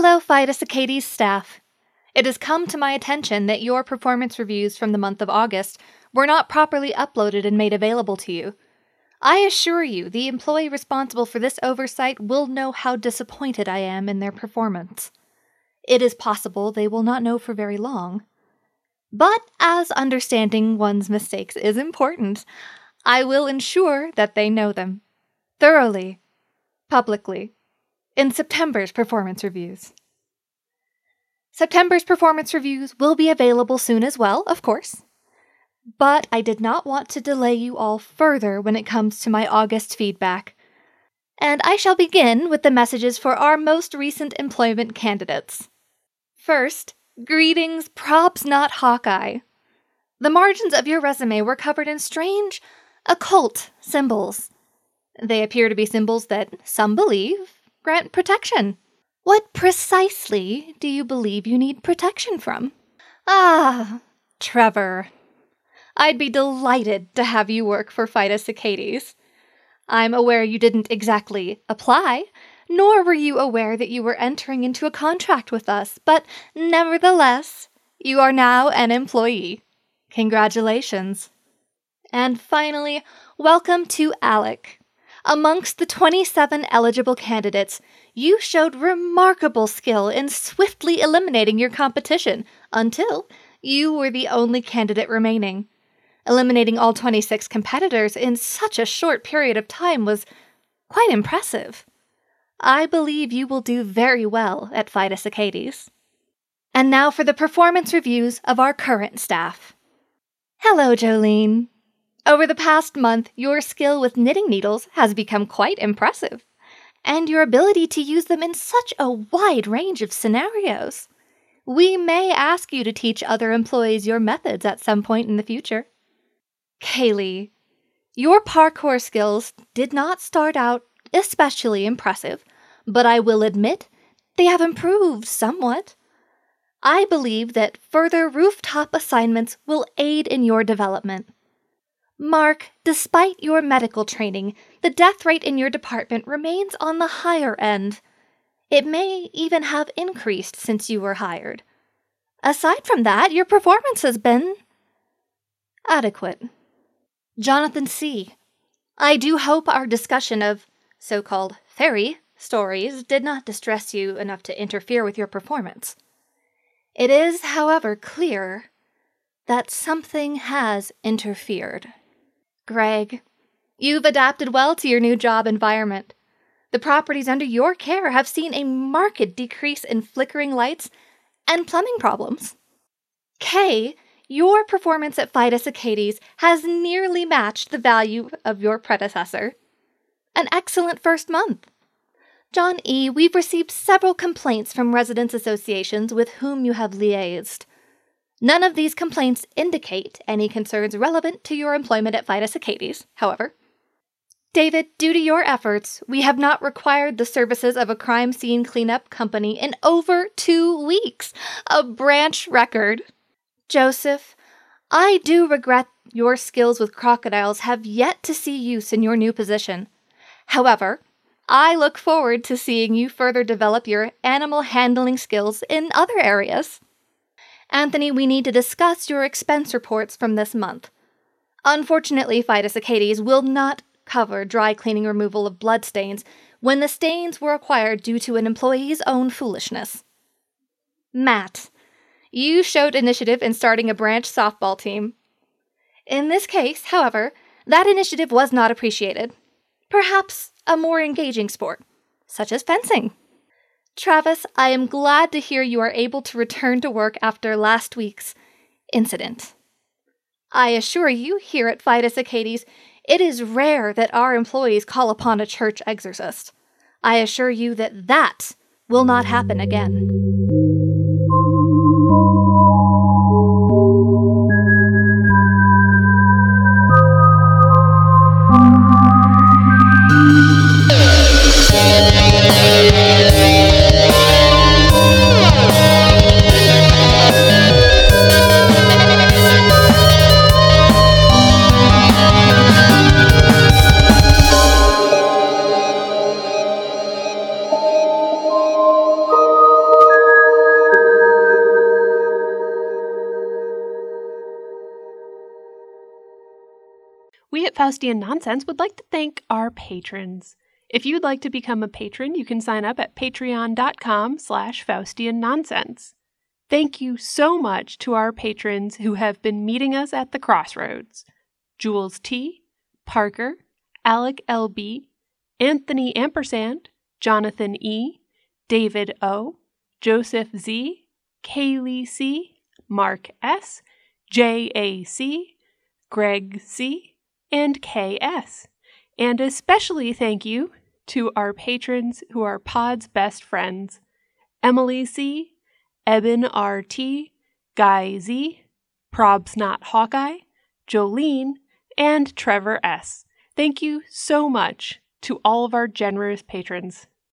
Hello, Fidus Achates staff. It has come to my attention that your performance reviews from the month of August were not properly uploaded and made available to you. I assure you, the employee responsible for this oversight will know how disappointed I am in their performance. It is possible they will not know for very long. But as understanding one's mistakes is important, I will ensure that they know them thoroughly, publicly, in September's performance reviews. September's performance reviews will be available soon as well, of course. But I did not want to delay you all further when it comes to my August feedback. And I shall begin with the messages for our most recent employment candidates. First, greetings, Probs Not Hawkeye. The margins of your resume were covered in strange, occult symbols. They appear to be symbols that some believe grant protection. What precisely do you believe you need protection from? Ah, Trevor. I'd be delighted to have you work for Fidus Achates. I'm aware you didn't exactly apply, nor were you aware that you were entering into a contract with us, but nevertheless, you are now an employee. Congratulations. And finally, welcome to Alec. Amongst the 27 eligible candidates, you showed remarkable skill in swiftly eliminating your competition until you were the only candidate remaining. Eliminating all 26 competitors in such a short period of time was quite impressive. I believe you will do very well at Fidus Achates. And now for the performance reviews of our current staff. Hello, Jolene. Over the past month, your skill with knitting needles has become quite impressive, and your ability to use them in such a wide range of scenarios. We may ask you to teach other employees your methods at some point in the future. Kaylee, your parkour skills did not start out especially impressive, but I will admit they have improved somewhat. I believe that further rooftop assignments will aid in your development. Mark, despite your medical training, the death rate in your department remains on the higher end. It may even have increased since you were hired. Aside from that, your performance has been adequate. Jonathan C. I do hope our discussion of so called fairy stories did not distress you enough to interfere with your performance. It is, however, clear that something has interfered. Greg, you've adapted well to your new job environment. The properties under your care have seen a marked decrease in flickering lights and plumbing problems. Kay, your performance at Fidus Achates has nearly matched the value of your predecessor. An excellent first month. John E., we've received several complaints from residents' associations with whom you have liaised. None of these complaints indicate any concerns relevant to your employment at Fidus Achates, however. David, due to your efforts, we have not required the services of a crime scene cleanup company in over two weeks, a branch record. Joseph, I do regret your skills with crocodiles have yet to see use in your new position. However, I look forward to seeing you further develop your animal handling skills in other areas. Anthony, we need to discuss your expense reports from this month. Unfortunately, Fidus Achates will not cover dry cleaning removal of blood stains when the stains were acquired due to an employee's own foolishness. Matt, you showed initiative in starting a branch softball team. In this case, however, that initiative was not appreciated. Perhaps a more engaging sport, such as fencing. Travis, I am glad to hear you are able to return to work after last week's incident. I assure you, here at Fidus Achates, it is rare that our employees call upon a church exorcist. I assure you that that will not happen again. At Faustian Nonsense would like to thank our patrons. If you'd like to become a patron, you can sign up at patreon.com slash Faustian Nonsense. Thank you so much to our patrons who have been meeting us at the crossroads. Jules T., Parker, Alec LB, Anthony Ampersand, Jonathan E., David O., Joseph Z., Kaylee C., Mark S., J.A.C., Greg C., and K.S. And especially thank you to our patrons who are Pod's best friends Emily C., Eben R.T., Guy Z., Probs Not Hawkeye, Jolene, and Trevor S. Thank you so much to all of our generous patrons.